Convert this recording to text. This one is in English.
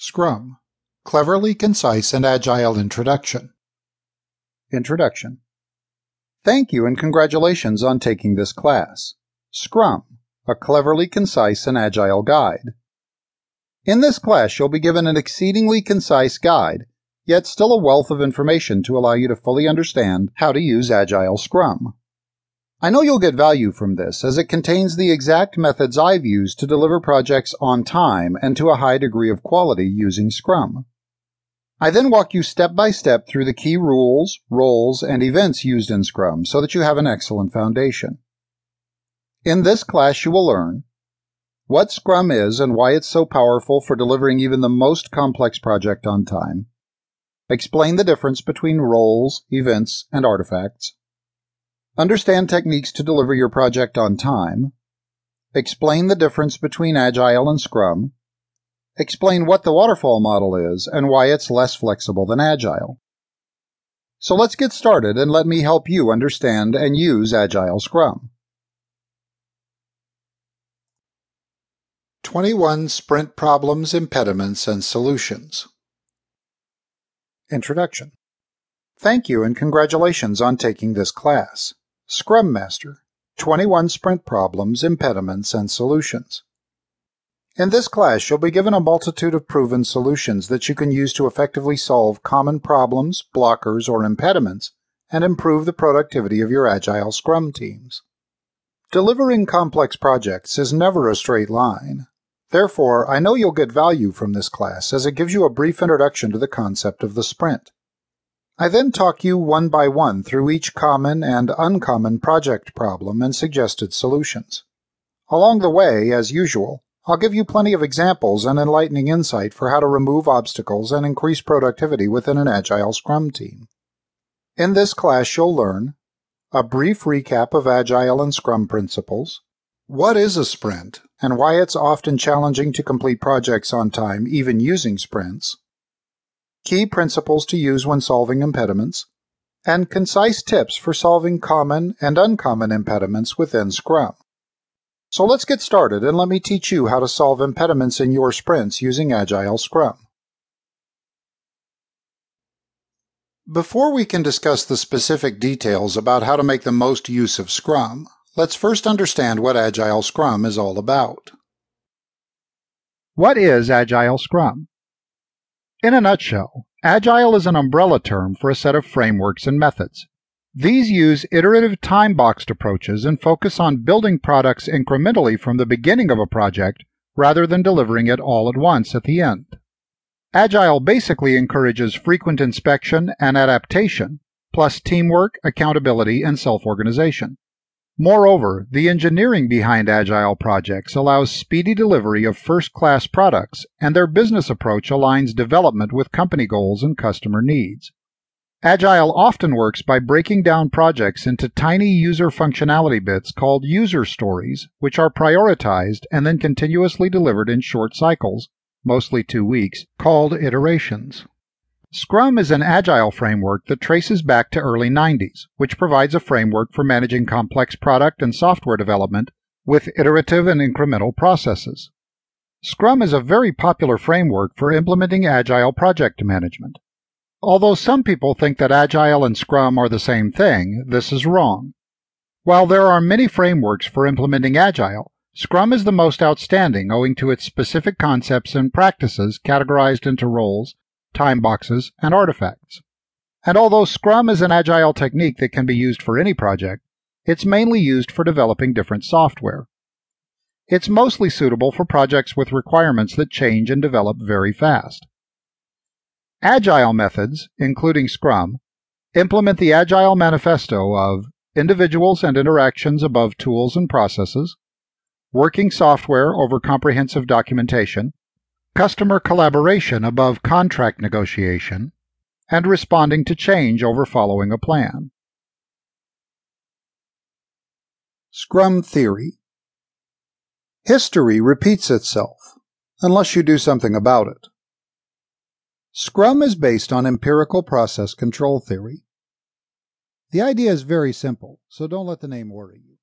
Scrum Cleverly Concise and Agile Introduction. Introduction. Thank you and congratulations on taking this class. Scrum, a cleverly concise and agile guide. In this class, you'll be given an exceedingly concise guide, yet still a wealth of information to allow you to fully understand how to use Agile Scrum. I know you'll get value from this, as it contains the exact methods I've used to deliver projects on time and to a high degree of quality using Scrum. I then walk you step by step through the key rules, roles, and events used in Scrum so that you have an excellent foundation. In this class, you will learn what Scrum is and why it's so powerful for delivering even the most complex project on time, explain the difference between roles, events, and artifacts, Understand techniques to deliver your project on time. Explain the difference between Agile and Scrum. Explain what the waterfall model is and why it's less flexible than Agile. So let's get started and let me help you understand and use Agile Scrum. 21 Sprint Problems, Impediments, and Solutions. Introduction. Thank you and congratulations on taking this class. Scrum Master 21 Sprint Problems, Impediments, and Solutions. In this class, you'll be given a multitude of proven solutions that you can use to effectively solve common problems, blockers, or impediments and improve the productivity of your Agile Scrum teams. Delivering complex projects is never a straight line. Therefore, I know you'll get value from this class as it gives you a brief introduction to the concept of the sprint. I then talk you one by one through each common and uncommon project problem and suggested solutions. Along the way, as usual, I'll give you plenty of examples and enlightening insight for how to remove obstacles and increase productivity within an Agile Scrum team. In this class, you'll learn a brief recap of Agile and Scrum principles, what is a sprint, and why it's often challenging to complete projects on time even using sprints, key principles to use when solving impediments, and concise tips for solving common and uncommon impediments within Scrum. So let's get started and let me teach you how to solve impediments in your sprints using Agile Scrum. Before we can discuss the specific details about how to make the most use of Scrum, let's first understand what Agile Scrum is all about. What is Agile Scrum? In a nutshell, Agile is an umbrella term for a set of frameworks and methods. These use iterative time boxed approaches and focus on building products incrementally from the beginning of a project rather than delivering it all at once at the end. Agile basically encourages frequent inspection and adaptation, plus teamwork, accountability, and self organization. Moreover, the engineering behind Agile projects allows speedy delivery of first class products, and their business approach aligns development with company goals and customer needs. Agile often works by breaking down projects into tiny user functionality bits called user stories, which are prioritized and then continuously delivered in short cycles, mostly two weeks, called iterations. Scrum is an agile framework that traces back to early 90s, which provides a framework for managing complex product and software development with iterative and incremental processes. Scrum is a very popular framework for implementing agile project management. Although some people think that Agile and Scrum are the same thing, this is wrong. While there are many frameworks for implementing Agile, Scrum is the most outstanding owing to its specific concepts and practices categorized into roles time boxes, and artifacts. And although Scrum is an agile technique that can be used for any project, it's mainly used for developing different software. It's mostly suitable for projects with requirements that change and develop very fast. Agile methods, including Scrum, implement the Agile Manifesto of individuals and interactions above tools and processes, working software over comprehensive documentation, customer collaboration above contract negotiation, and responding to change over following a plan. Scrum Theory History repeats itself, unless you do something about it. Scrum is based on empirical process control theory. The idea is very simple, so don't let the name worry you.